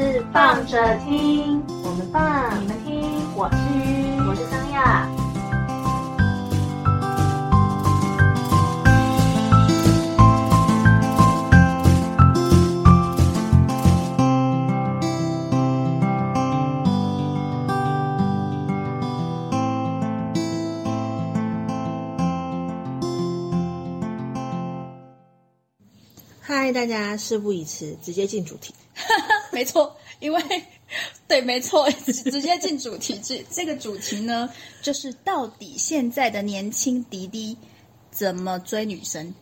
是放着听，我们放，你们听。我是鱼，我是张亚。嗨，大家事不宜迟，直接进主题。没错，因为对，没错，直接进主题。这这个主题呢，就是到底现在的年轻迪迪怎么追女生？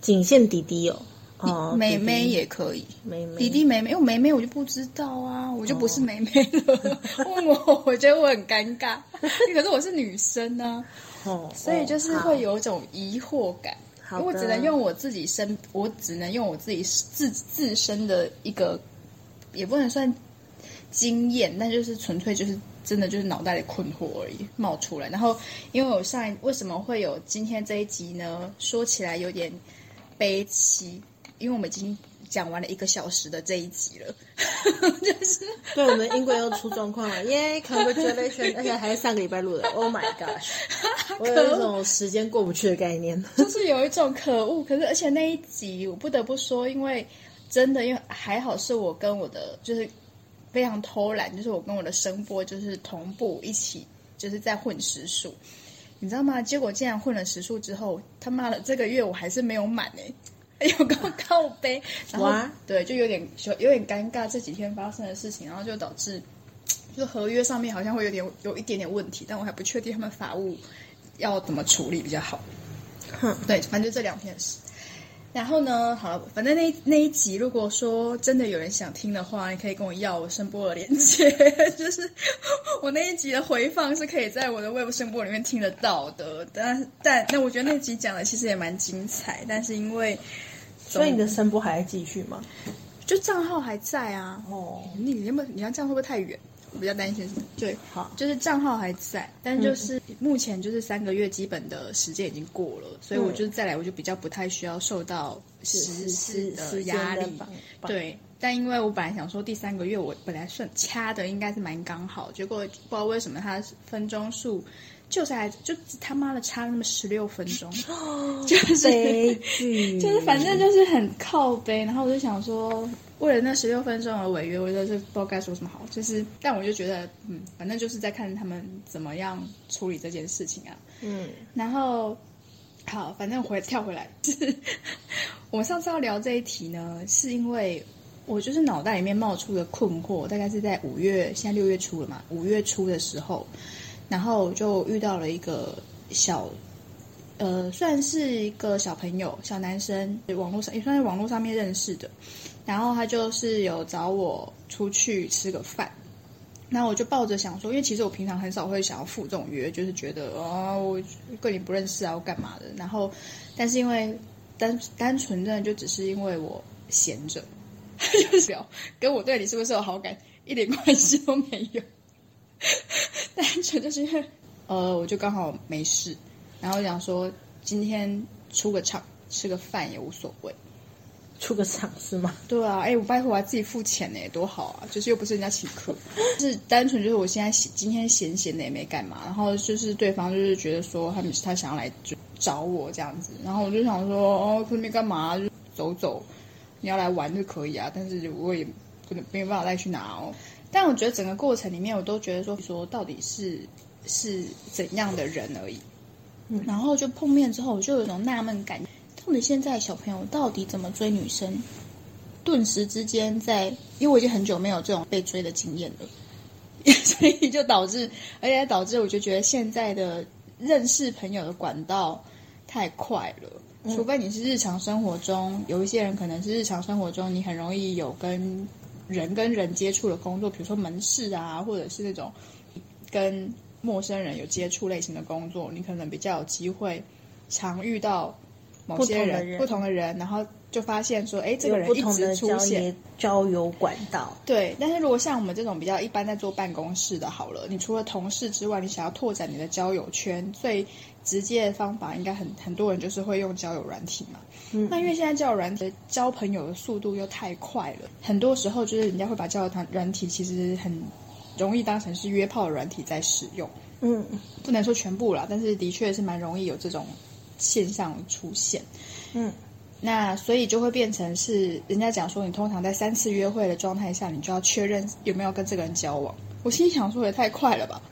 仅限迪迪哦，哦，妹妹也可以，妹妹迪迪妹妹，因为妹妹我就不知道啊，我就不是妹妹了。问我，我觉得我很尴尬，可是我是女生呢、啊，哦，所以就是会有一种疑惑感。我只能用我自己身，我只能用我自己自自身的一个，也不能算经验，但就是纯粹就是真的就是脑袋里困惑而已冒出来。然后，因为我上一为什么会有今天这一集呢？说起来有点悲戚，因为我们已经。讲完了一个小时的这一集了，就 是对我们音轨又出状况了，耶、yeah！Congratulations，而且还是上个礼拜录的，Oh my gosh！我有一种时间过不去的概念，就是有一种可恶。可是而且那一集我不得不说，因为真的，因为还好是我跟我的就是非常偷懒，就是我跟我的声波就是同步一起，就是在混时数，你知道吗？结果竟然混了时数之后，他妈的这个月我还是没有满哎、欸。有个告杯，然后对，就有点有点尴尬。这几天发生的事情，然后就导致，就合约上面好像会有点有一点点问题，但我还不确定他们法务要怎么处理比较好。哼，对，反正就这两天事。然后呢，好了，反正那那一集，如果说真的有人想听的话，你可以跟我要我声波的链接，就是我那一集的回放是可以在我的 Web 声波里面听得到的。但但那我觉得那集讲的其实也蛮精彩，但是因为。所以你的声波还在继续吗？就账号还在啊。哦，你你要不你要这样会不会太远？我比较担心什么？对，好，就是账号还在，但就是目前就是三个月基本的时间已经过了，嗯、所以我就再来，我就比较不太需要受到时事的压力。对，但因为我本来想说第三个月我本来算掐的应该是蛮刚好，结果不知道为什么它分钟数。就是还就他妈的差那么十六分钟，就是就是反正就是很靠背，然后我就想说，为了那十六分钟而违约，我就是不知道该说什么好。就是，但我就觉得，嗯，反正就是在看他们怎么样处理这件事情啊。嗯，然后好，反正回 跳回来，就是我们上次要聊这一题呢，是因为我就是脑袋里面冒出的困惑，大概是在五月，现在六月初了嘛，五月初的时候。然后就遇到了一个小，呃，算是一个小朋友，小男生，网络上也算是网络上面认识的。然后他就是有找我出去吃个饭，那我就抱着想说，因为其实我平常很少会想要赴这种约，就是觉得啊、哦，我跟你不认识啊，我干嘛的。然后，但是因为单单纯的就只是因为我闲着，就是跟我对你是不是有好感一点关系都没有。单纯就是因为，呃，我就刚好没事，然后想说今天出个场吃个饭也无所谓，出个场是吗？对啊，哎，我拜托我还自己付钱呢，多好啊！就是又不是人家请客，就 是单纯就是我现在今天闲闲的也没干嘛，然后就是对方就是觉得说他们他想要来就找我这样子，然后我就想说哦，可是没干嘛，就走走，你要来玩就可以啊，但是我也不能没有办法再去拿哦。但我觉得整个过程里面，我都觉得说，说到底是是怎样的人而已。嗯，然后就碰面之后，我就有一种纳闷感：到底现在小朋友到底怎么追女生？顿时之间在，在因为我已经很久没有这种被追的经验了，所以就导致，而且导致我就觉得现在的认识朋友的管道太快了。除非你是日常生活中有一些人，可能是日常生活中你很容易有跟。人跟人接触的工作，比如说门市啊，或者是那种跟陌生人有接触类型的工作，你可能比较有机会常遇到某些人，不同的人，不同的人，然后就发现说，哎，这个人一直出现交友管道。对，但是如果像我们这种比较一般在做办公室的，好了，你除了同事之外，你想要拓展你的交友圈，最直接的方法，应该很很多人就是会用交友软体嘛。嗯，那因为现在交友软体交朋友的速度又太快了，很多时候就是人家会把交友团软体其实很容易当成是约炮的软体在使用。嗯，不能说全部啦，但是的确是蛮容易有这种现象出现。嗯。那所以就会变成是，人家讲说，你通常在三次约会的状态下，你就要确认有没有跟这个人交往。我心想说，也太快了吧！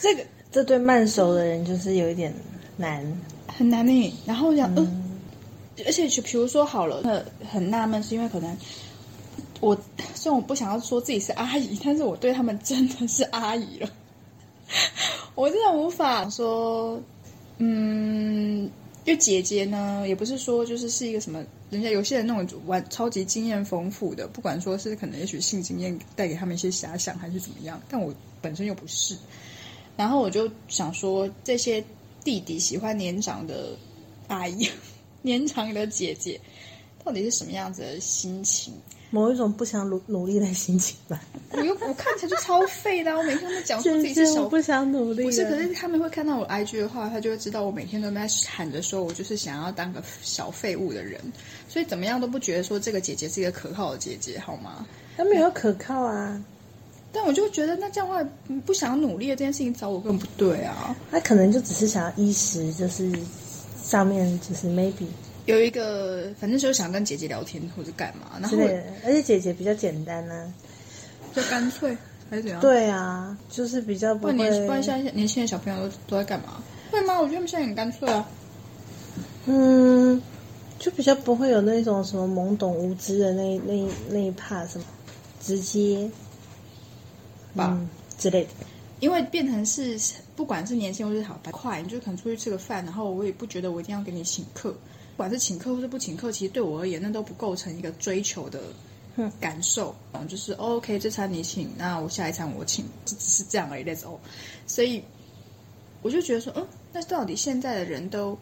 这个这对慢熟的人就是有一点难，很难呢。然后我想，嗯、呃，而且就比如说好了，很很纳闷，是因为可能我虽然我不想要说自己是阿姨，但是我对他们真的是阿姨了，我真的无法说，嗯。就姐姐呢，也不是说就是是一个什么，人家有些人那种玩超级经验丰富的，不管说是可能也许性经验带给他们一些遐想还是怎么样，但我本身又不是，然后我就想说，这些弟弟喜欢年长的阿姨，年长的姐姐，到底是什么样子的心情？某一种不想努努力的心情吧。我又我看起来就超废的，我每天都讲说自己是小不想努力。不是，可是他们会看到我 IG 的话，他就会知道我每天都在喊着说我就是想要当个小废物的人，所以怎么样都不觉得说这个姐姐是一个可靠的姐姐，好吗？她没有可靠啊，但我就觉得那这样的话，不想努力的这件事情找我更不对啊。他可能就只是想要一时，就是上面就是 maybe。有一个，反正就是想跟姐姐聊天或者干嘛，然后而且姐姐比较简单呢、啊，就干脆还是怎样？对啊，就是比较不会。不然，不然现在年轻的小朋友都都在干嘛？会吗？我觉得他们现在很干脆啊。嗯，就比较不会有那种什么懵懂无知的那那那一怕什么直接吧、嗯、之类的，因为变成是不管是年轻或是好快，你就可能出去吃个饭，然后我也不觉得我一定要给你请客。不管是请客或是不请客，其实对我而言，那都不构成一个追求的感受。嗯，就是 OK，这餐你请，那我下一餐我请，就只是这样而已。All。所以我就觉得说，嗯，那到底现在的人都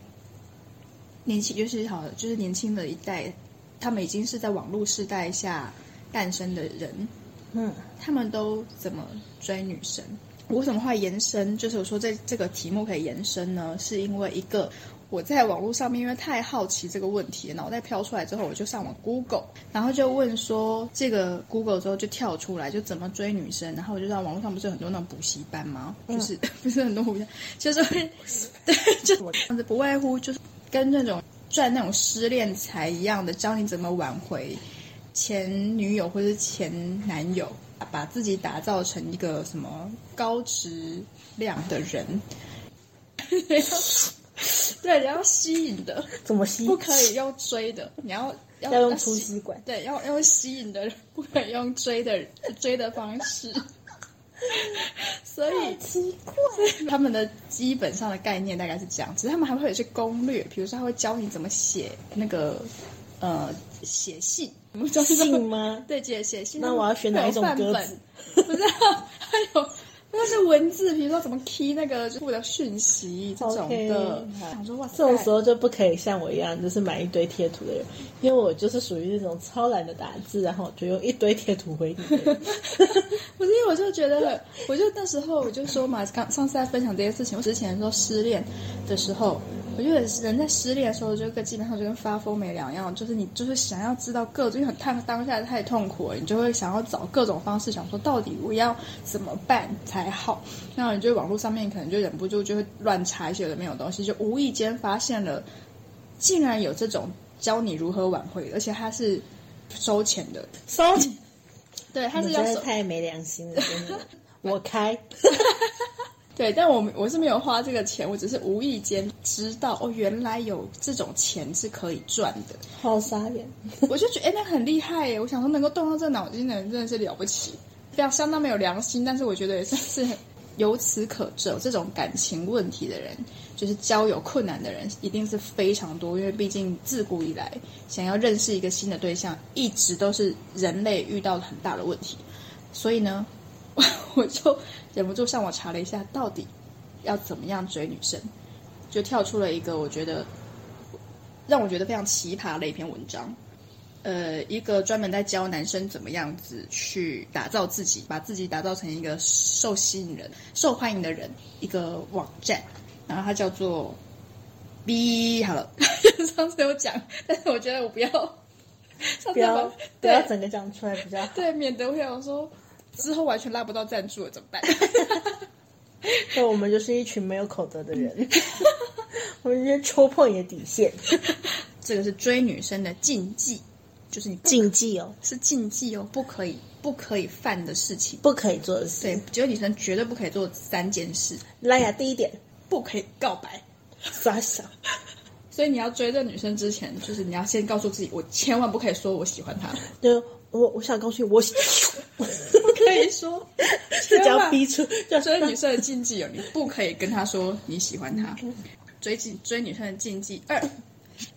年轻，就是好，就是年轻的一代，他们已经是在网络时代下诞生的人，嗯，他们都怎么追女生？我为什么会延伸？就是我说这这个题目可以延伸呢？是因为一个。我在网络上面，因为太好奇这个问题，脑袋飘出来之后，我就上网 Google，然后就问说，这个 Google 之后就跳出来，就怎么追女生，然后我就知道网络上不是很多那种补习班吗？嗯、就是 不是很多补习班，就是会 对，就这样子，不外乎就是跟那种赚那种失恋财一样的，教你怎么挽回前女友或者前男友，把自己打造成一个什么高质量的人。对，你要吸引的，怎么吸？不可以用追的，你要 要，要用粗吸管。对，要用吸引的，不可以用追的追的方式。所以奇怪，他们的基本上的概念大概是这样，只是他们还会有一些攻略，比如说他会教你怎么写那个呃写信，信吗？对，写写信。那我要选哪一种歌词？不知道，还有。那是文字，比如说怎么 key 那个附的讯息这种的。想说哇，这种时候就不可以像我一样，就是买一堆贴图的人，因为我就是属于那种超懒的打字，然后就用一堆贴图回你。不是，因为我就觉得，我就那时候我就说嘛，刚上次在分享这些事情，我之前说失恋的时候。我觉得人在失恋的时候，就跟基本上就跟发疯没两样，就是你就是想要知道各种，因为很当当下太痛苦了，你就会想要找各种方式，想说到底我要怎么办才好。那你就网络上面可能就忍不住就会乱查一些没有东西，就无意间发现了，竟然有这种教你如何挽回，而且他是收钱的，收钱，对，他是要收，太没良心了，真的，我开。对，但我我是没有花这个钱，我只是无意间知道哦，原来有这种钱是可以赚的，好傻眼！我就觉得哎，那很厉害耶！我想说，能够动到这脑筋的人真的是了不起，非常相当没有良心，但是我觉得也算是由此可证，这种感情问题的人，就是交友困难的人，一定是非常多，因为毕竟自古以来，想要认识一个新的对象，一直都是人类遇到很大的问题，所以呢。我就忍不住上网查了一下，到底要怎么样追女生，就跳出了一个我觉得让我觉得非常奇葩的一篇文章。呃一个专门在教男生怎么样子去打造自己，把自己打造成一个受吸引人、受欢迎的人一个网站，然后它叫做 B 好了，上次有讲，但是我觉得我不要，不要不要整个讲出来比较好，对，免得我想说之后完全拉不到赞助了怎么办？那我们就是一群没有口德的人，我们直接戳破你的底线。这个是追女生的禁忌，就是你禁忌哦，是禁忌哦，不可以不可以犯的事情，不可以做的事。对，追女生绝对不可以做三件事。来呀，第一点，不可以告白，傻傻。所以你要追这女生之前，就是你要先告诉自己，我千万不可以说我喜欢她。就我我想告诉你，我喜。可以说，这叫逼出。追女生的禁忌有，你不可以跟她说你喜欢她。追禁追女生的禁忌二，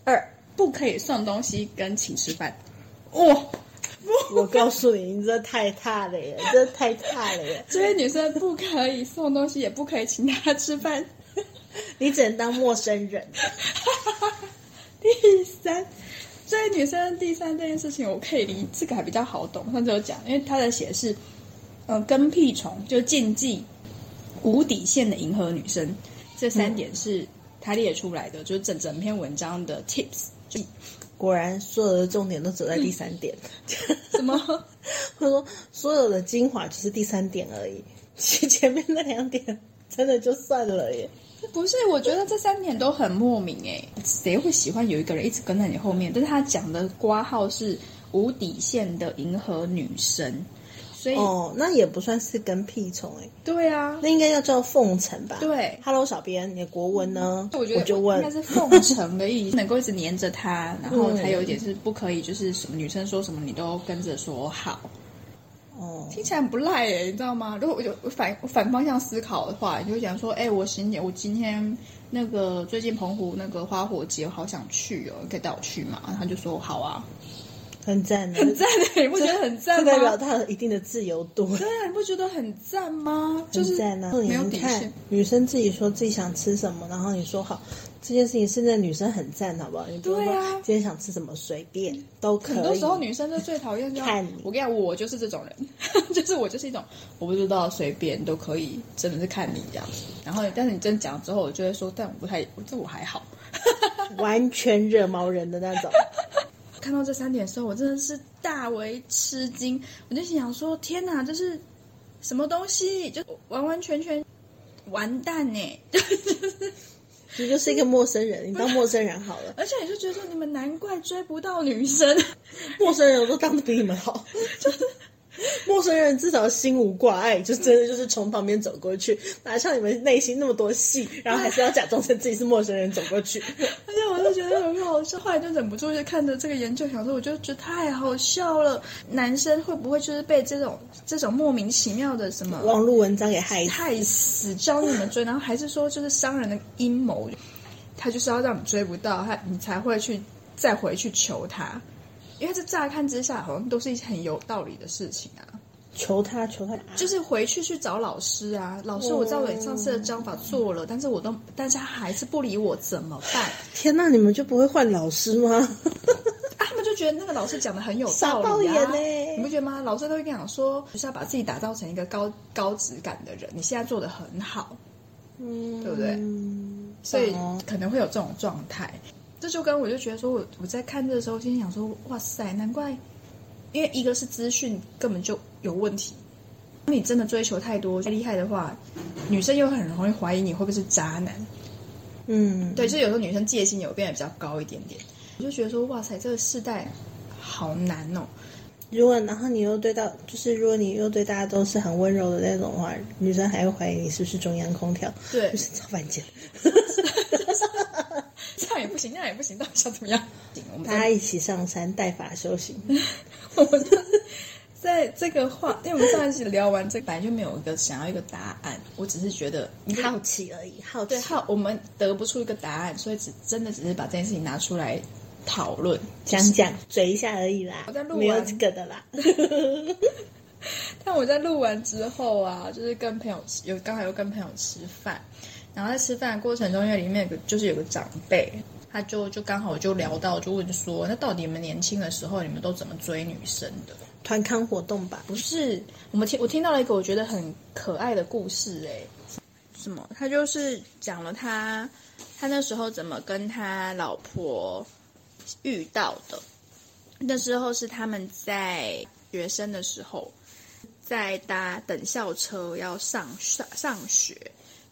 二不可以送东西跟请吃饭。哇、哦，我告诉你，你这太差了耶，这太差了耶。追女生不可以送东西，也不可以请她吃饭，你只能当陌生人。第三。追女生第三这件事情，我可以理这个还比较好懂。上次有讲，因为他的写是，呃，跟屁虫就禁忌无底线的迎合女生，这三点是他列出来的，嗯、就是整整篇文章的 tips。就果然，所有的重点都走在第三点。嗯、什么？他说所有的精华只是第三点而已，其前面那两点真的就算了耶。不是，我觉得这三点都很莫名哎，谁会喜欢有一个人一直跟在你后面？但是他讲的瓜号是无底线的迎合女生，所以哦，那也不算是跟屁虫哎。对啊，那应该要叫奉承吧？对，Hello，小编，你的国文呢？我觉得我就问，应该是奉承的意思，能够一直黏着他，然后还有一点是不可以，就是什么女生说什么你都跟着说好。哦，听起来很不赖耶，你知道吗？如果我就反反方向思考的话，你就会讲说，哎、欸，我今年我今天那个最近澎湖那个花火节，我好想去哦，你可以带我去吗？他就说好啊，很赞，很赞的，你不觉得很赞吗？代表他有一定的自由度，对啊，你不觉得很赞吗？就是赞啊，没有底线。女生自己说自己想吃什么，然后你说好。这件事情是那女生很赞，好不好？你比如说今天想吃什么，随便都可以。很多时候女生就最讨厌看你。我跟你讲，我就是这种人，就是我就是一种我不知道，随便都可以，真的是看你这样。然后，但是你真讲了之后，我就会说，但我不太，这我还好，完全惹毛人的那种。看到这三点的时候，我真的是大为吃惊。我就心想说，天哪，这是什么东西？就完完全全完蛋呢！就是。你就是一个陌生人，你当陌生人好了。而且你就觉得说，你们难怪追不到女生，陌生人我都当的比你们好，就是。陌生人至少心无挂碍，就真的就是从旁边走过去，哪像你们内心那么多戏，然后还是要假装成自己是陌生人走过去。而且我就觉得很好笑，后来就忍不住就看着这个研究，想说我就觉得太好笑了。男生会不会就是被这种这种莫名其妙的什么网络文章给害害死，教你们追，然后还是说就是商人的阴谋，他就是要让你追不到他，你才会去再回去求他。因为这乍看之下好像都是一些很有道理的事情啊，求他求他，就是回去去找老师啊，老师，我照你上次的章法做了，但是我都大家还是不理我，怎么办？天哪，你们就不会换老师吗？啊，他们就觉得那个老师讲的很有道理啊，你不觉得吗？老师都会跟你讲说，就是要把自己打造成一个高高质感的人，你现在做的很好，嗯，对不对？所以可能会有这种状态。这就跟我就觉得说，我我在看这个时候，心里想说，哇塞，难怪，因为一个是资讯根本就有问题，你真的追求太多太厉害的话，女生又很容易怀疑你会不会是渣男。嗯，对，就有时候女生戒心有变得比较高一点点，我就觉得说，哇塞，这个世代好难哦。如果然后你又对到，就是如果你又对大家都是很温柔的那种的话，女生还会怀疑你是不是中央空调，对，就是超犯贱。这样也不行，那样也不行，到底想怎么样？我们大家一起上山带法修行。我们就是在这个话，因为我们上一次聊完这个，本来就没有一个想要一个答案。我只是觉得好奇而已，好奇。对，好，我们得不出一个答案，所以只真的只是把这件事情拿出来讨论、讲讲、嘴一下而已啦。我在录完没有这个的啦。但我在录完之后啊，就是跟朋友，有刚好又跟朋友吃饭。然后在吃饭的过程中，因为里面有个就是有个长辈，他就就刚好就聊到，就问说，那到底你们年轻的时候，你们都怎么追女生的？团康活动吧？不是，我们听我听到了一个我觉得很可爱的故事，哎，什么？他就是讲了他他那时候怎么跟他老婆遇到的。那时候是他们在学生的时候，在搭等校车要上上上学，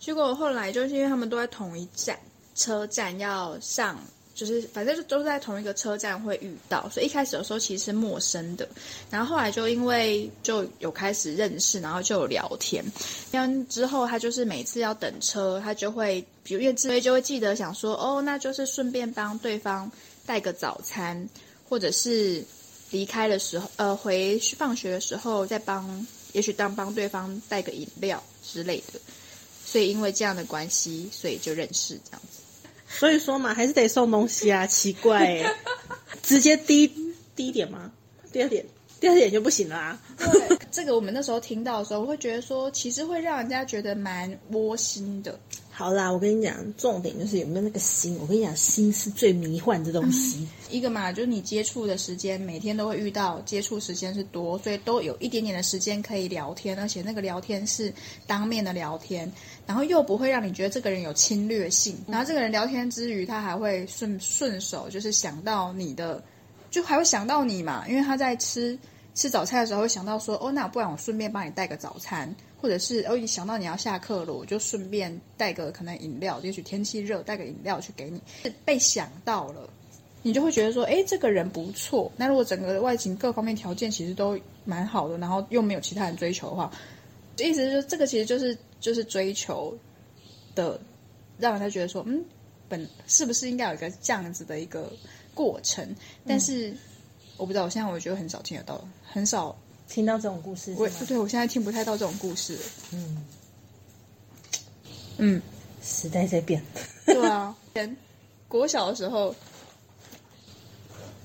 结果后来就是因为他们都在同一站。车站要上，就是反正就都在同一个车站会遇到，所以一开始的时候其实是陌生的，然后后来就因为就有开始认识，然后就有聊天。然之后他就是每次要等车，他就会，比如因为自就会记得想说，哦，那就是顺便帮对方带个早餐，或者是离开的时候，呃，回放学的时候再帮，也许当帮对方带个饮料之类的。所以因为这样的关系，所以就认识这样子。所以说嘛，还是得送东西啊，奇怪哎，直接低低一点吗？第二点，第二点就不行了啊。对，这个我们那时候听到的时候，我会觉得说，其实会让人家觉得蛮窝心的。好啦，我跟你讲，重点就是有没有那个心。我跟你讲，心是最迷幻的东西。嗯、一个嘛，就是你接触的时间，每天都会遇到，接触时间是多，所以都有一点点的时间可以聊天，而且那个聊天是当面的聊天，然后又不会让你觉得这个人有侵略性。然后这个人聊天之余，他还会顺顺手就是想到你的，就还会想到你嘛，因为他在吃吃早餐的时候会想到说，哦，那不然我顺便帮你带个早餐。或者是哦，一想到你要下课了，我就顺便带个可能饮料，也许天气热，带个饮料去给你。是被想到了，你就会觉得说，哎，这个人不错。那如果整个外形各方面条件其实都蛮好的，然后又没有其他人追求的话，意思是说，这个其实就是就是追求的，让人家觉得说，嗯，本是不是应该有一个这样子的一个过程？但是、嗯、我不知道，我现在我觉得很少听得到，很少。听到这种故事，我对我现在听不太到这种故事。嗯嗯，时代在变。对啊，前国小的时候，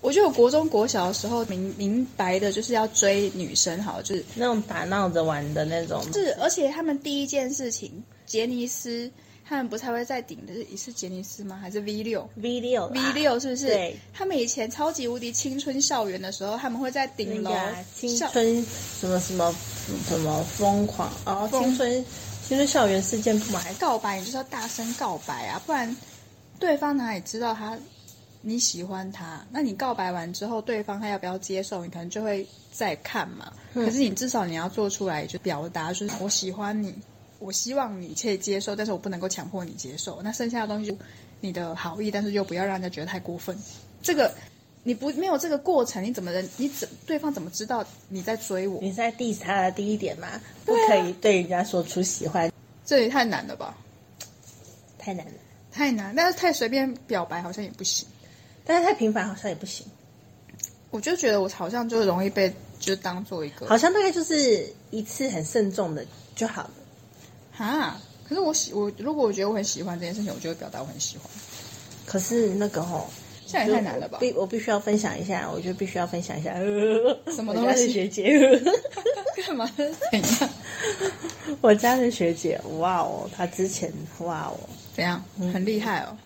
我觉得我国中国小的时候明明白的就是要追女生，好，就是那种打闹着玩的那种。是，而且他们第一件事情，杰尼斯。他们不才会再顶的是是杰尼斯吗？还是 V 六？V 六 V 六是不是？对。他们以前超级无敌青春校园的时候，他们会在顶楼。青春什么什么什么疯狂哦！青春青春校园事件嘛还告白，你就是要大声告白啊，不然对方哪里知道他你喜欢他？那你告白完之后，对方他要不要接受？你可能就会再看嘛。嗯、可是你至少你要做出来，就表达就是我喜欢你。我希望你可以接受，但是我不能够强迫你接受。那剩下的东西，你的好意，但是又不要让人家觉得太过分。这个你不没有这个过程，你怎么能？你怎对方怎么知道你在追我？你在 diss 他的第一点吗？不可以对人家说出喜欢，这也太难了吧？太难了，太难。但是太随便表白好像也不行，但是太频繁好像也不行。我就觉得我好像就容易被就当做一个，好像大概就是一次很慎重的就好了。啊！可是我喜我如果我觉得我很喜欢这件事情，我就会表达我很喜欢。可是那个吼，这样也太难了吧？必我必须要分享一下，我觉得必须要分享一下。呃、什么东西？学姐 干嘛？怎样？我家的学姐，哇哦，她之前哇哦，怎样？很厉害哦。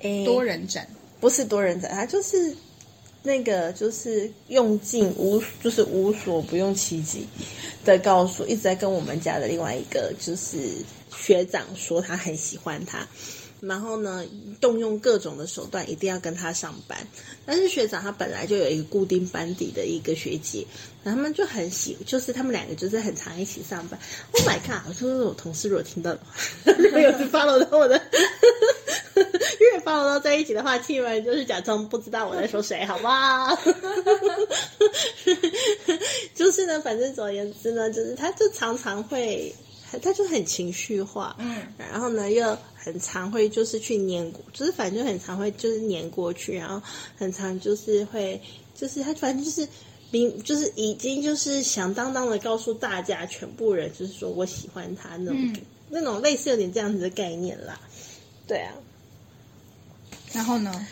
诶多人展不是多人展，她就是。那个就是用尽无，就是无所不用其极的告诉，一直在跟我们家的另外一个就是学长说他很喜欢他，然后呢，动用各种的手段一定要跟他上班。但是学长他本来就有一个固定班底的一个学姐，然后他们就很喜，就是他们两个就是很常一起上班。Oh my god！我说我同事如果听到的话，没有 follow 到我的。越放到在一起的话，气氛就是假装不知道我在说谁，好不好？就是呢，反正总而言之呢，就是他就常常会，他就很情绪化，嗯，然后呢又很常会就是去黏，就是反正就很常会就是黏过去，然后很常就是会，就是他反正就是明，就是已经就是响当当的告诉大家全部人，就是说我喜欢他那种、嗯、那种类似有点这样子的概念啦，对啊。然后呢，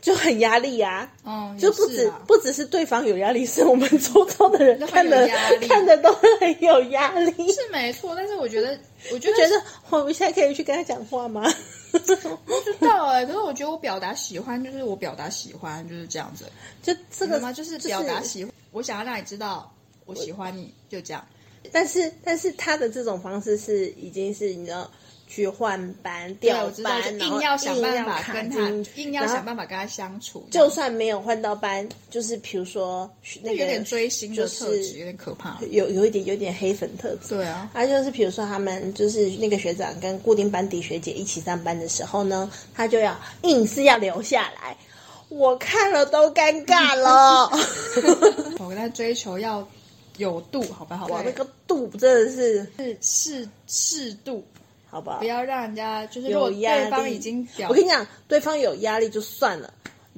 就很压力呀、啊，哦，就不止不只是对方有压力，是我们周遭的人看的看的都很有压力，是没错。但是我觉得，我就觉得我们现在可以去跟他讲话吗？不知道哎、欸，可是我觉得我表达喜欢就是我表达喜欢就是这样子，就这个吗？就是表达喜欢，就是、我想要让你知道我喜欢你，就这样。但是但是他的这种方式是已经是你知道。去换班、调班，硬要想办法跟他，硬要想办法跟他相处。就算没有换到班，就是比如说那个有点追星的特质，有点可怕。有有一点有点黑粉特质。对啊，他就是比如说他们就是那个学长跟固定班底学姐一起上班的时候呢，他就要硬是要留下来，我看了都尴尬了。我跟他追求要有度，好吧，好吧，那个度真的是是适适度。好吧，不要让人家就是如果对方已经表，我跟你讲，对方有压力就算了，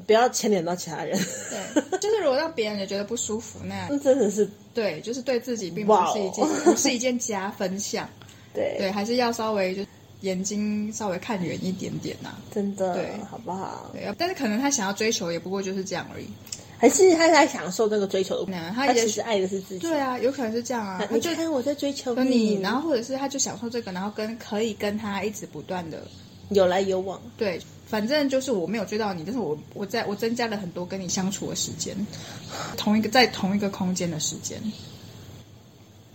不要牵连到其他人。对，就是如果让别人也觉得不舒服，那那真的是对，就是对自己并不是一件不是一件加分项。对对，还是要稍微就眼睛稍微看远一点点呐，真的，对，好不好？对，但是可能他想要追求，也不过就是这样而已。还是他在享受这个追求，他他其实爱的是自己。对啊，有可能是这样啊。你就看我在追求你，然后或者是他就享受这个，然后跟可以跟他一直不断的有来有往。对，反正就是我没有追到你，但是我我在我增加了很多跟你相处的时间，同一个在同一个空间的时间。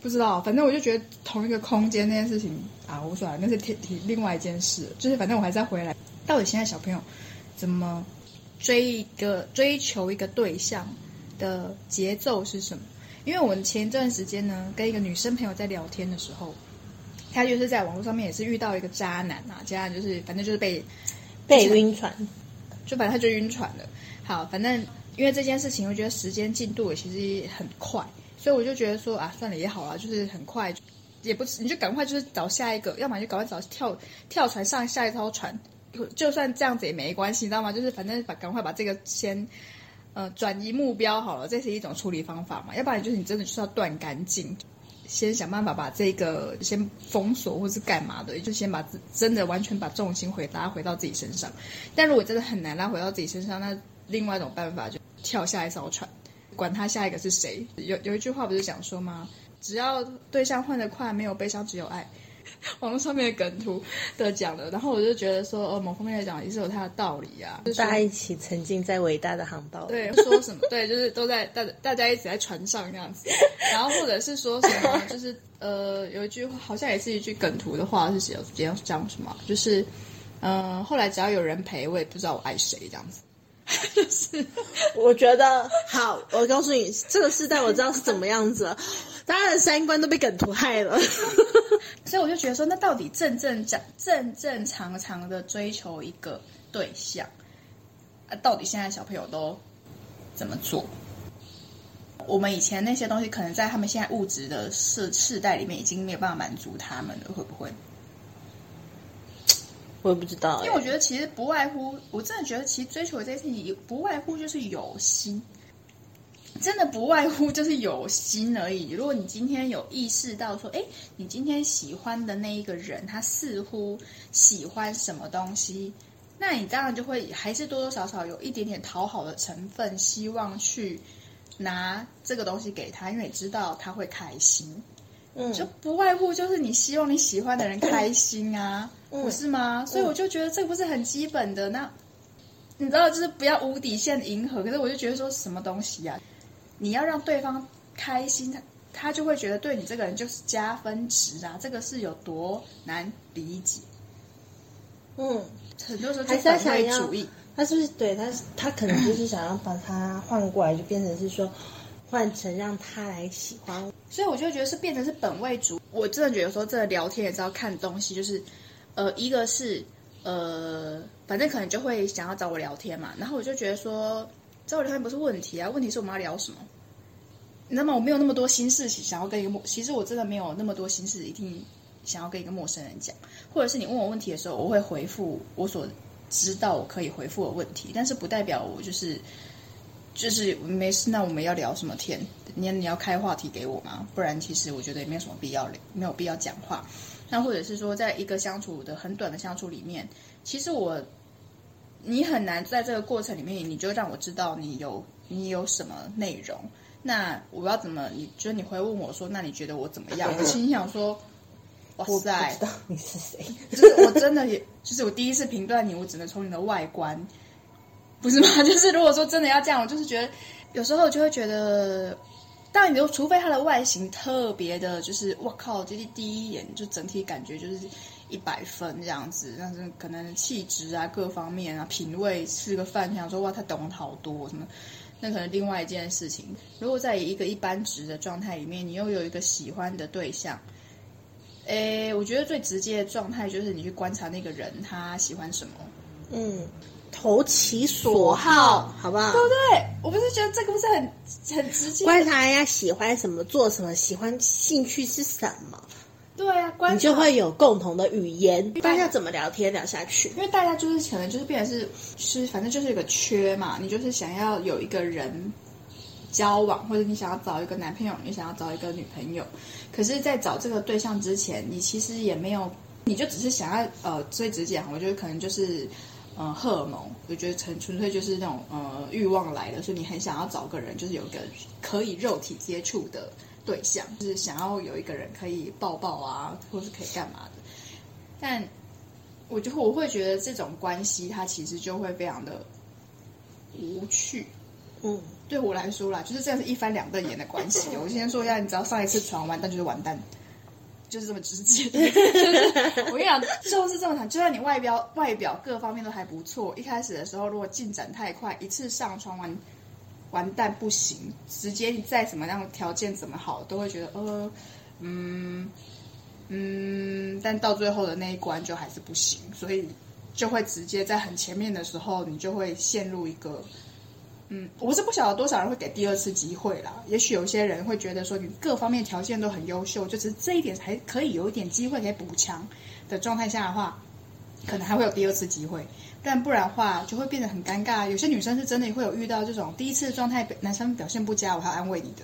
不知道，反正我就觉得同一个空间那件事情啊，无所谓，那是提提另外一件事。就是反正我还是要回来，到底现在小朋友怎么？追一个追求一个对象的节奏是什么？因为我们前一段时间呢，跟一个女生朋友在聊天的时候，她就是在网络上面也是遇到一个渣男啊，渣男就是反正就是被被晕船，就反正他就晕船了。好，反正因为这件事情，我觉得时间进度也其实很快，所以我就觉得说啊，算了也好啊，就是很快，也不是你就赶快就是找下一个，要么就赶快找跳跳船上下一艘船。就算这样子也没关系，你知道吗？就是反正把赶快把这个先，呃，转移目标好了，这是一种处理方法嘛。要不然就是你真的就是要断干净，先想办法把这个先封锁或是干嘛的，就先把真的完全把重心回拉回到自己身上。但如果真的很难拉回到自己身上，那另外一种办法就跳下一艘船，管他下一个是谁。有有一句话不是讲说吗？只要对象换得快，没有悲伤，只有爱。网络上面的梗图的讲的，然后我就觉得说，哦，某方面来讲也是有它的道理啊。就是大家一起沉浸在伟大的航道。对，说什么？对，就是都在大大家一起在船上这样子。然后或者是说什么？就是呃，有一句话好像也是一句梗图的话，是写讲讲什么？就是嗯、呃，后来只要有人陪，我也不知道我爱谁这样子。就是我觉得好，我告诉你，这个时代我知道是怎么样子了。大家的三观都被梗图害了，所以我就觉得说，那到底正正正正正常常的追求一个对象，啊，到底现在小朋友都怎么做？我们以前那些东西，可能在他们现在物质的世世代里面，已经没有办法满足他们了，会不会？我也不知道，因为我觉得其实不外乎，我真的觉得其实追求这件事情，也不外乎就是有心。真的不外乎就是有心而已。如果你今天有意识到说，哎，你今天喜欢的那一个人，他似乎喜欢什么东西，那你当然就会还是多多少少有一点点讨好的成分，希望去拿这个东西给他，因为你知道他会开心。嗯，就不外乎就是你希望你喜欢的人开心啊，嗯、不是吗？嗯、所以我就觉得这不是很基本的。那你知道，就是不要无底线迎合。可是我就觉得说什么东西啊？你要让对方开心，他他就会觉得对你这个人就是加分值啊！这个是有多难理解？嗯，很多时候就反对主义，他是不是对他？他可能就是想要把他换过来，就变成是说换成让他来喜欢。所以我就觉得是变成是本位主。我真的觉得有时候这聊天也是要看东西，就是呃，一个是呃，反正可能就会想要找我聊天嘛，然后我就觉得说。找我聊天不是问题啊，问题是我们要聊什么？那么我没有那么多心事想要跟一个陌，其实我真的没有那么多心事一定想要跟一个陌生人讲，或者是你问我问题的时候，我会回复我所知道我可以回复的问题，但是不代表我就是就是没事。那我们要聊什么天？你你要开话题给我吗？不然其实我觉得也没有什么必要聊，没有必要讲话。那或者是说，在一个相处的很短的相处里面，其实我。你很难在这个过程里面，你就让我知道你有你有什么内容。那我要怎么？你觉得你会问我说，那你觉得我怎么样？我心想说，哇塞，知道你是谁？就是我真的也，就是我第一次评断你，我只能从你的外观，不是吗？就是如果说真的要这样，我就是觉得有时候就会觉得，当然你就除非他的外形特别的，就是我靠，这第一眼就整体感觉就是一百分这样子，但是可能气质啊、各方面啊、品味吃个饭，想说哇，他懂好多什么，那可能另外一件事情。如果在一个一般值的状态里面，你又有一个喜欢的对象。诶，我觉得最直接的状态就是你去观察那个人他喜欢什么，嗯，投其所好，好不好？对不对？我不是觉得这个不是很很直接？观察人家喜欢什么，做什么，喜欢兴趣是什么？对啊，观察你就会有共同的语言，大家怎么聊天聊下去？因为大家就是可能就是变成是，是反正就是一个缺嘛，你就是想要有一个人。交往，或者你想要找一个男朋友，你想要找一个女朋友，可是，在找这个对象之前，你其实也没有，你就只是想要，呃，最直接，我觉得可能就是，呃，荷尔蒙，我觉得纯纯粹就是那种，呃，欲望来了，所以你很想要找个人，就是有个可以肉体接触的对象，就是想要有一个人可以抱抱啊，或是可以干嘛的。但我就我会觉得这种关系，它其实就会非常的无趣，嗯。对我来说啦，就是这样是一翻两瞪眼的关系。我先说一下，你只要上一次床完蛋就是完蛋，就是这么直接。就是我跟你讲，就是这么谈。就算你外表外表各方面都还不错，一开始的时候如果进展太快，一次上床完完蛋不行，直接你再怎么样条件怎么好，都会觉得呃嗯嗯，但到最后的那一关就还是不行，所以就会直接在很前面的时候，你就会陷入一个。嗯，我是不晓得多少人会给第二次机会啦。也许有些人会觉得说，你各方面条件都很优秀，就只是这一点还可以有一点机会可以补强的状态下的话，可能还会有第二次机会。但不然的话，就会变得很尴尬。有些女生是真的会有遇到这种第一次状态，男生表现不佳，我还要安慰你的。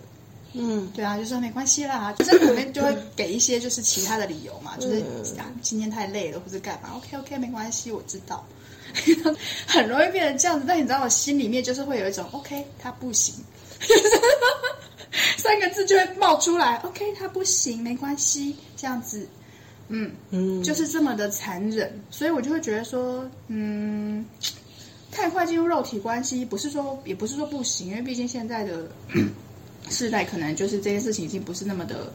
嗯，对啊，就说没关系啦，就是里面就会给一些就是其他的理由嘛，就是啊今天太累了或者干嘛。OK OK，没关系，我知道。很容易变成这样子，但你知道我心里面就是会有一种 OK，他不行，三个字就会冒出来。OK，他不行，没关系，这样子，嗯嗯，就是这么的残忍，所以我就会觉得说，嗯，太快进入肉体关系，不是说也不是说不行，因为毕竟现在的 世代可能就是这件事情已经不是那么的。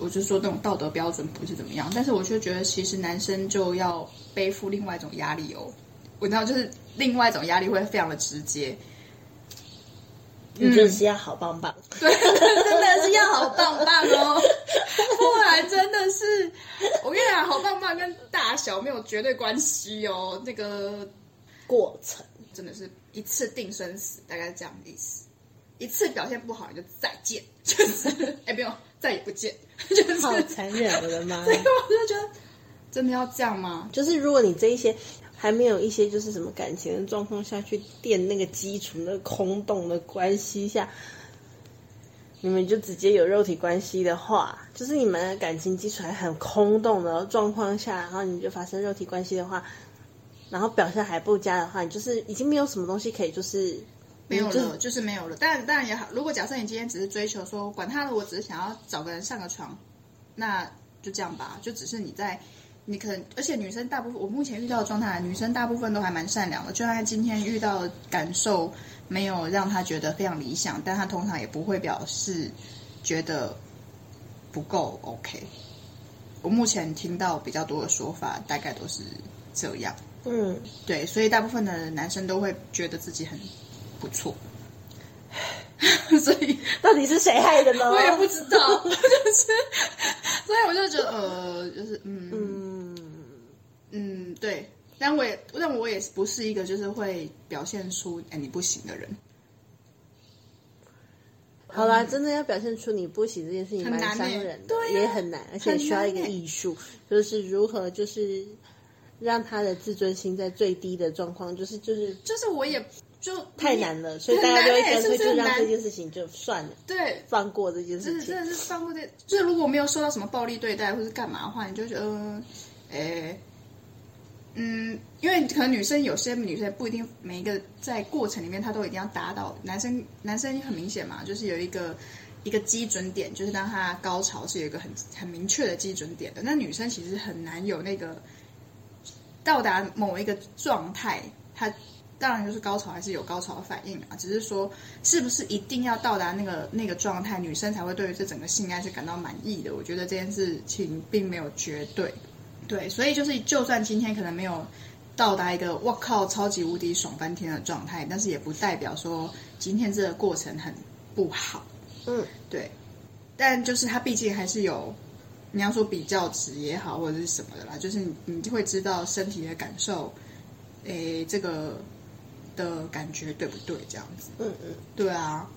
我就说那种道德标准不是怎么样，但是我就觉得其实男生就要背负另外一种压力哦。我知道，就是另外一种压力会非常的直接。你就是要好棒棒，嗯、对，真的是要好棒棒哦。不然真的是，我跟你讲，好棒棒跟大小没有绝对关系哦。那个过程真的是一次定生死，大概是这样的意思。一次表现不好，你就再见，就是哎，不用，再也不见，就是好残忍，我的妈！所以我就觉得，真的要这样吗？就是如果你这一些还没有一些就是什么感情的状况下去垫那个基础，那个空洞的关系下，你们就直接有肉体关系的话，就是你们的感情基础还很空洞的状况下，然后你就发生肉体关系的话，然后表现还不佳的话，你就是已经没有什么东西可以就是。没有了，就，是没有了。当然，当然也好。如果假设你今天只是追求说，管他了，我只是想要找个人上个床，那就这样吧。就只是你在，你可能，而且女生大部分，我目前遇到的状态，女生大部分都还蛮善良的。就算她今天遇到的感受没有让她觉得非常理想，但她通常也不会表示觉得不够 OK。我目前听到比较多的说法，大概都是这样。嗯，对，所以大部分的男生都会觉得自己很。不错，所以到底是谁害的呢？我也不知道，就是，所以我就觉得，呃，就是，嗯。嗯。嗯，对，但我也，但我也不是一个就是会表现出哎你不行的人。好啦，真的要表现出你不行这件事情蛮伤人的，对，也很难，而且需要一个艺术，就是如何就是让他的自尊心在最低的状况，就是就是就是我也。就太难了，所以大家就会干脆就让这件事情就算了，对，放过这件事情。真的是放过这，就是如果没有受到什么暴力对待或是干嘛的话，你就觉得，诶，嗯，因为可能女生有些女生不一定每一个在过程里面她都一定要达到，男生男生很明显嘛，就是有一个一个基准点，就是当他高潮是有一个很很明确的基准点的。那女生其实很难有那个到达某一个状态，她当然就是高潮还是有高潮的反应啊，只是说是不是一定要到达那个那个状态，女生才会对于这整个性爱是感到满意的？我觉得这件事情并没有绝对，对，所以就是就算今天可能没有到达一个我靠超级无敌爽翻天的状态，但是也不代表说今天这个过程很不好。嗯，对，但就是它毕竟还是有，你要说比较值也好，或者是什么的啦，就是你你就会知道身体的感受，诶，这个的感觉对不对？这样子，嗯嗯，对啊，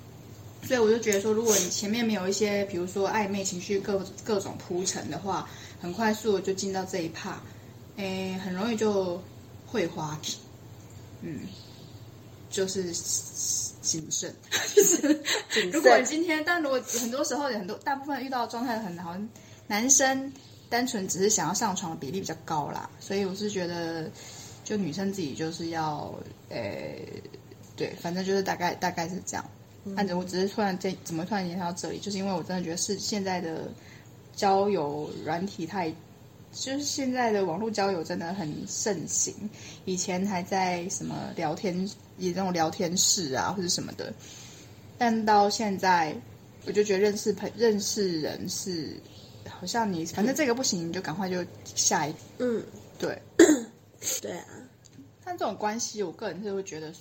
所以我就觉得说，如果你前面没有一些，比如说暧昧情绪各各种铺陈的话，很快速就进到这一趴，诶，很容易就会滑稽，嗯，就是。谨慎，就是如果你今天，但如果很多时候有很多大部分遇到的状态很好，男生单纯只是想要上床的比例比较高啦，所以我是觉得，就女生自己就是要，呃，对，反正就是大概大概是这样。反正我只是突然这怎么突然联想到这里，就是因为我真的觉得是现在的交友软体太，就是现在的网络交友真的很盛行，以前还在什么聊天。以那种聊天室啊，或者什么的，但到现在，我就觉得认识朋认识人是，好像你反正这个不行，你就赶快就下一嗯，对，对啊。但这种关系，我个人是会觉得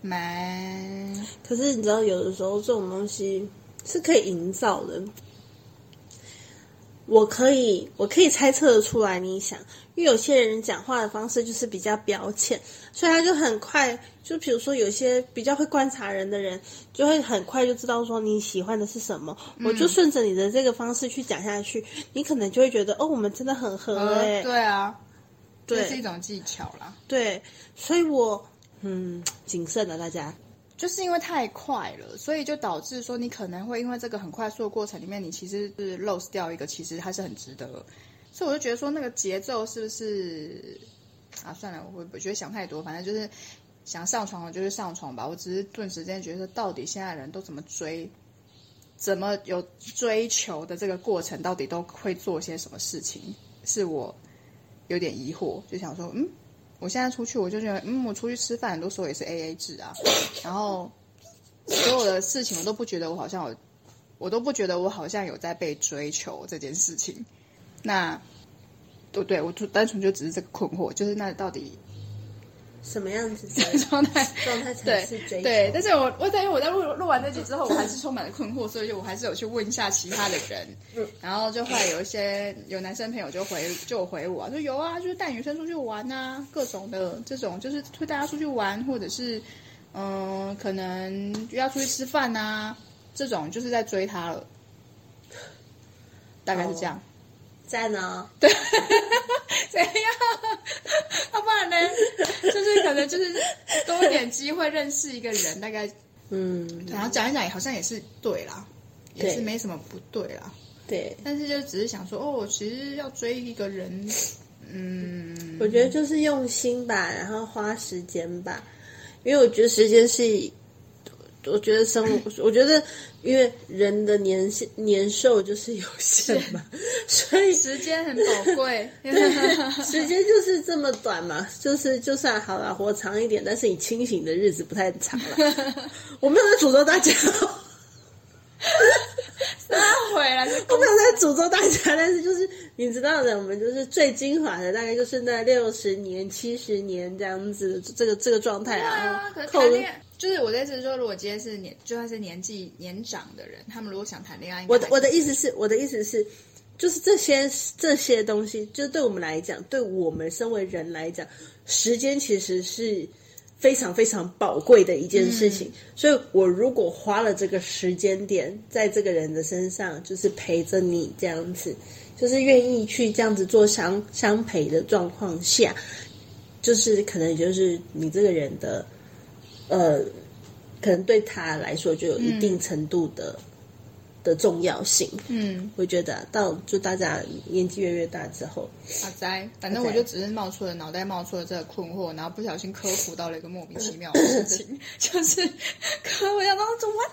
蛮……可是你知道，有的时候这种东西是可以营造的。我可以，我可以猜测得出来你想，因为有些人讲话的方式就是比较表浅，所以他就很快，就比如说有些比较会观察人的人，就会很快就知道说你喜欢的是什么。嗯、我就顺着你的这个方式去讲下去，你可能就会觉得哦，我们真的很合哎、欸。对啊，对，这是一种技巧啦。对，所以我嗯谨慎了，大家。就是因为太快了，所以就导致说你可能会因为这个很快速的过程里面，你其实是 lose 掉一个，其实还是很值得。所以我就觉得说那个节奏是不是啊？算了，我我觉得想太多，反正就是想上床了就是上床吧。我只是顿时间觉得，到底现在人都怎么追，怎么有追求的这个过程，到底都会做些什么事情，是我有点疑惑，就想说嗯。我现在出去，我就觉得，嗯，我出去吃饭，很多时候也是 A A 制啊。然后所有的事情，我都不觉得我好像有，我都不觉得我好像有在被追求这件事情。那，对对，我就单纯就只是这个困惑，就是那到底。什么样子的 状态？状态才是追求。对，但是我我在因为我在录录完那集之后，我还是充满了困惑，所以就我还是有去问一下其他的人。嗯，然后就后来有一些有男生朋友就回就回我说有啊，就是带女生出去玩啊，各种的这种就是会带她出去玩，或者是嗯、呃，可能要出去吃饭啊，这种就是在追她了，大概是这样。在呢？对，怎样？要不然呢？就是可能就是多一点机会认识一个人，大概嗯，然后讲一讲，好像也是对啦，也是没什么不对啦。对，但是就只是想说，哦，其实要追一个人，嗯，我觉得就是用心吧，然后花时间吧，因为我觉得时间是。我觉得生活，我觉得因为人的年限年寿就是有限嘛，所以时间很宝贵。时间就是这么短嘛，就是就算好了活长一点，但是你清醒的日子不太长了。我没有在诅咒大家，撒谎了，我没有在诅咒大家，但是就是你知道的，我们就是最精华的，大概就是那六十年、七十年这样子，这个这个状态啊，扣。就是我的意思是说，如果今天是年，就算是年纪年长的人，他们如果想谈恋爱，我的我的意思是，我的意思是，就是这些这些东西，就是对我们来讲，对我们身为人来讲，时间其实是非常非常宝贵的一件事情。嗯、所以，我如果花了这个时间点在这个人的身上，就是陪着你这样子，就是愿意去这样子做相相陪的状况下，就是可能就是你这个人的。呃，可能对他来说就有一定程度的的重要性。嗯，我觉得到就大家年纪越越大之后，阿哉，反正我就只是冒出了脑袋冒出了这个困惑，然后不小心科普到了一个莫名其妙的事情，就是科我想到这 what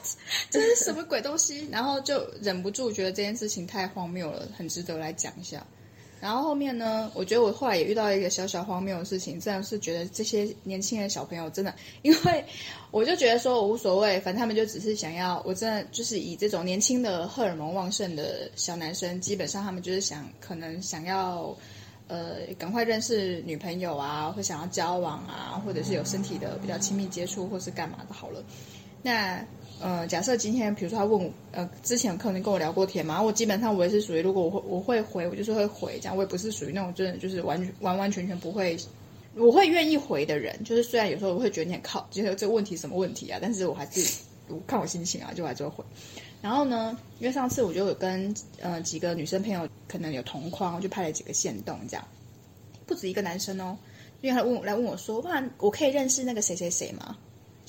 这是什么鬼东西，然后就忍不住觉得这件事情太荒谬了，很值得来讲一下。然后后面呢，我觉得我后来也遇到一个小小荒谬的事情，真的是觉得这些年轻的小朋友真的，因为我就觉得说我无所谓，反正他们就只是想要，我真的就是以这种年轻的荷尔蒙旺盛的小男生，基本上他们就是想可能想要，呃，赶快认识女朋友啊，或想要交往啊，或者是有身体的比较亲密接触，或是干嘛的，好了，那。呃，假设今天，比如说他问我，呃，之前可能跟我聊过天嘛，我基本上我也是属于，如果我会我会回，我就是会回，这样我也不是属于那种真的就是完完完全全不会，我会愿意回的人。就是虽然有时候我会觉得你很靠，就是这个问题什么问题啊，但是我还是我看我心情啊，就还是会回。然后呢，因为上次我就有跟呃几个女生朋友可能有同框，我就拍了几个线动，这样不止一个男生哦，因为他问我来问我说，哇，我可以认识那个谁谁谁吗？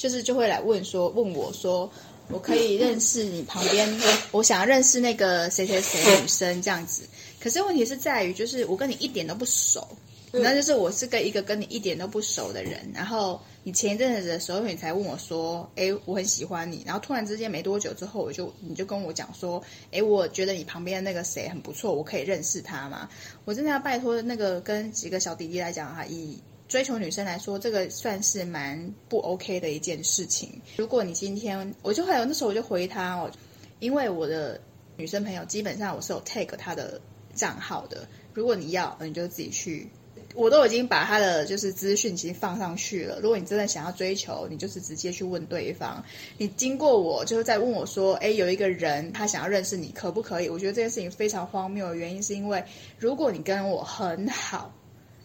就是就会来问说，问我说，我可以认识你旁边，我想要认识那个谁谁谁女生这样子。可是问题是在于，就是我跟你一点都不熟，那就是我是跟一个跟你一点都不熟的人。然后你前一阵子的时候，你才问我说，哎，我很喜欢你。然后突然之间没多久之后，我就你就跟我讲说，哎，我觉得你旁边的那个谁很不错，我可以认识他吗？我真的要拜托那个跟几个小弟弟来讲哈，以。追求女生来说，这个算是蛮不 OK 的一件事情。如果你今天，我就会有那时候我就回他哦，因为我的女生朋友基本上我是有 take 她的账号的。如果你要，你就自己去，我都已经把她的就是资讯已经放上去了。如果你真的想要追求，你就是直接去问对方。你经过我就是在问我说，诶，有一个人他想要认识你，可不可以？我觉得这件事情非常荒谬的原因是因为，如果你跟我很好，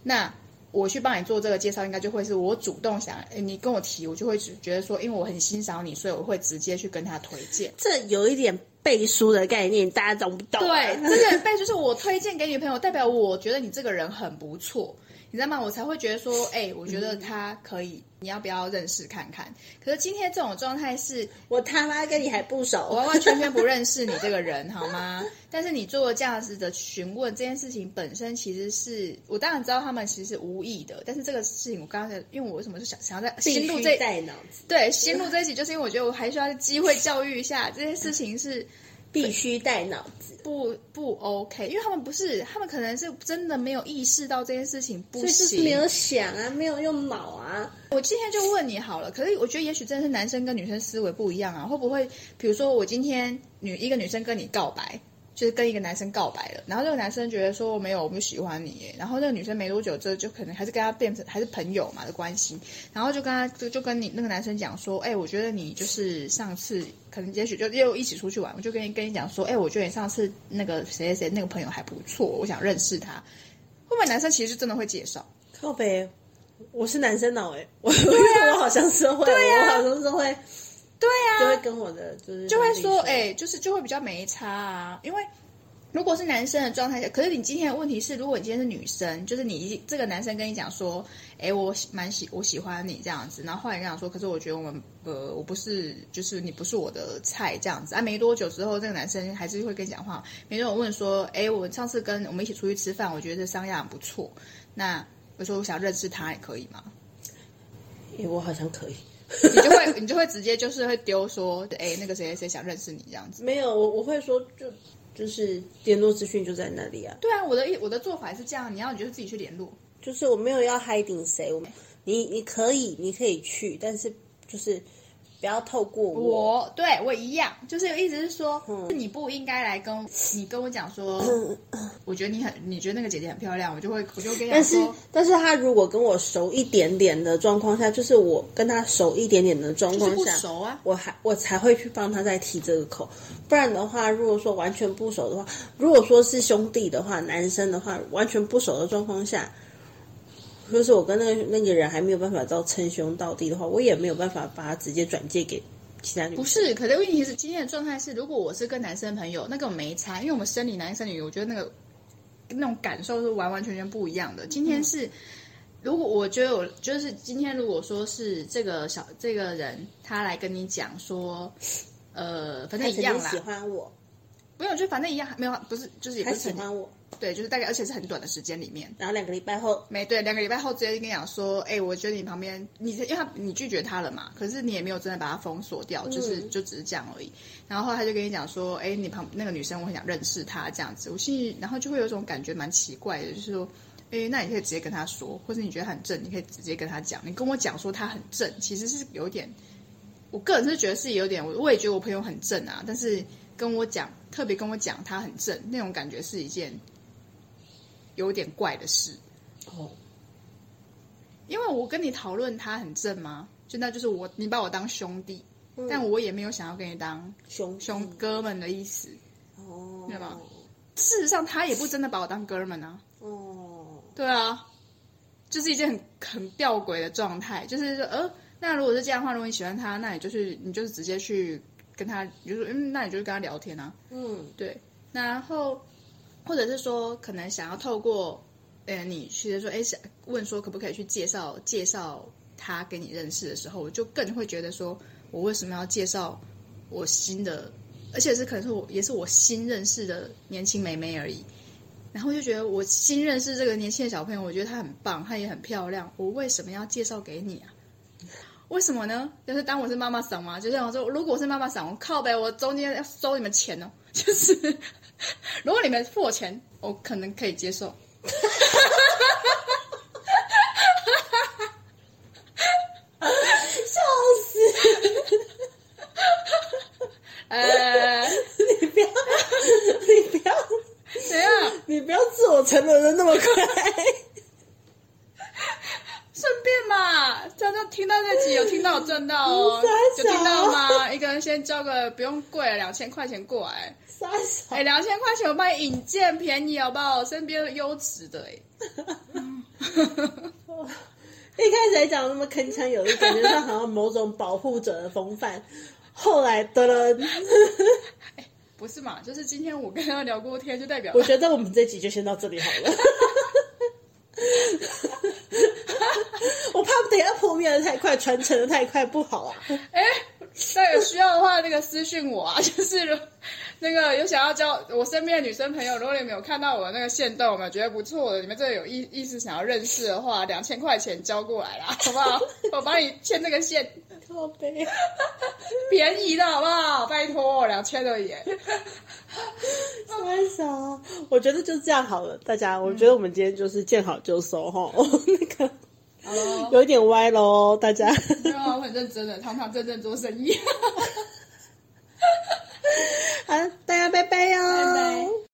那。我去帮你做这个介绍，应该就会是我主动想，你跟我提，我就会觉得说，因为我很欣赏你，所以我会直接去跟他推荐。这有一点背书的概念，大家懂不懂？对，这个背书就是我推荐给女朋友，代表我觉得你这个人很不错。你知道吗？我才会觉得说，哎、欸，我觉得他可以，你要不要认识看看？可是今天这种状态是，我他妈跟你还不熟，我完完全全不认识你这个人，好吗？但是你做了这样子的询问，这件事情本身其实是我当然知道他们其实是无意的，但是这个事情我刚才因为我为什么是想想要在心路这带脑子，对，心路这一集，就是因为我觉得我还需要机会教育一下这件事情是。必须带脑子，不不 OK，因为他们不是，他们可能是真的没有意识到这件事情不行，所以就是没有想啊，没有用脑啊。我今天就问你好了，可是我觉得也许真的是男生跟女生思维不一样啊，会不会？比如说我今天女一个女生跟你告白。就是跟一个男生告白了，然后那个男生觉得说没有，我不喜欢你耶。然后那个女生没多久之后就可能还是跟他变成还是朋友嘛的关系，然后就跟他就就跟你那个男生讲说，哎，我觉得你就是上次可能也许就又一起出去玩，我就跟你跟你讲说，哎，我觉得你上次那个谁谁谁那个朋友还不错，我想认识他。会不会男生其实真的会介绍，靠北，我是男生脑哎，我、啊、我好像是会，对呀、啊，我好像是会。对呀、啊，就会跟我的就是就会说，哎、欸，就是就会比较没差啊。因为如果是男生的状态下，可是你今天的问题是，如果你今天是女生，就是你这个男生跟你讲说，哎、欸，我蛮喜我喜欢你这样子，然后后来讲说，可是我觉得我们呃，我不是，就是你不是我的菜这样子啊。没多久之后，这个男生还是会跟你讲话。没多久我问说，哎、欸，我上次跟我们一起出去吃饭，我觉得这商亚很不错。那我说我想认识他，也可以吗？哎、欸，我好像可以。你就会，你就会直接就是会丢说，哎，那个谁谁谁想认识你这样子。没有，我我会说，就就是联络资讯就在那里啊。对啊，我的我的做法是这样，你要你就自己去联络。就是我没有要 hiding 谁，我你你可以你可以去，但是就是。不要透过我，我对我一样，就是意思是说，嗯、你不应该来跟你跟我讲说，嗯、我觉得你很，你觉得那个姐姐很漂亮，我就会我就跟你，但是但是他如果跟我熟一点点的状况下，就是我跟他熟一点点的状况下，不熟啊，我还我才会去帮他再提这个口，不然的话，如果说完全不熟的话，如果说是兄弟的话，男生的话，完全不熟的状况下。就是我跟那个那个人还没有办法到称兄道弟的话，我也没有办法把他直接转借给其他女生。不是，可是问题是今天的状态是，如果我是跟男生朋友，那个没差，因为我们生理男生女，我觉得那个那种感受是完完全全不一样的。今天是，如果我觉得我就是今天，如果说是这个小这个人他来跟你讲说，呃，反正一样啦，喜欢我。不用，就反正一样，没有，不是，就是也不是喜欢我。对，就是大概，而且是很短的时间里面。然后两个礼拜后，没对，两个礼拜后直接跟你讲说，哎，我觉得你旁边，你因为他你拒绝他了嘛，可是你也没有真的把他封锁掉，就是、嗯、就只是这样而已。然后，后他就跟你讲说，哎，你旁那个女生，我很想认识她这样子。我心里，然后就会有一种感觉蛮奇怪的，就是说，哎，那你可以直接跟他说，或者你觉得很正，你可以直接跟他讲。你跟我讲说他很正，其实是有点，我个人是觉得是有点，我也觉得我朋友很正啊，但是跟我讲，特别跟我讲他很正，那种感觉是一件。有点怪的事哦，因为我跟你讨论他很正吗？就那就是我，你把我当兄弟，嗯、但我也没有想要跟你当兄兄哥们的意思哦，对吧？事实上，他也不真的把我当哥们啊。哦，对啊，就是一件很很吊诡的状态，就是说，呃，那如果是这样的话，如果你喜欢他，那你就是你就是直接去跟他，就是嗯，那你就是跟他聊天啊。嗯，对，然后。或者是说，可能想要透过，呃，你去说，哎，想问说可不可以去介绍介绍他给你认识的时候，我就更会觉得说，我为什么要介绍我新的，而且是可能是我也是我新认识的年轻妹妹而已。然后就觉得我新认识这个年轻的小朋友，我觉得她很棒，她也很漂亮，我为什么要介绍给你啊？为什么呢？就是当我是妈妈桑嘛，就像我说，如果我是妈妈桑，我靠呗，我中间要收你们钱哦，就是。如果你们付我钱，我可能可以接受。笑死！呃，你不要，你不要，怎样？你不要自我承认的那么快。顺便嘛，这样听到这集有听到有赚到哦，有听到吗？一个人先交个不用贵两千块钱过来。哎，两千块钱我帮你引荐便宜好不好？身边优质的哎。一开始还讲那么铿锵有力，感觉上好像某种保护者的风范。后来的人，不是嘛？就是今天我跟他聊过天，就代表 我觉得我们这集就先到这里好了。我怕等下破灭的太快，传承的太快不好啊。哎，那有需要的话，那个私信我啊，就是。那个有想要交我身边的女生朋友，如果你们有看到我的那个限动，我们觉得不错的，你们这有意意思想要认识的话，两千块钱交过来啦，好不好？我帮你牵这个线，靠北，便宜的好不好？拜托，两千而已。为啥，我觉得就这样好了，大家，我觉得我们今天就是见好就收哈，那个，Hello? 有点歪喽，大家。没有，我很认真的，堂堂正正做生意。好，大家拜拜哟！拜拜。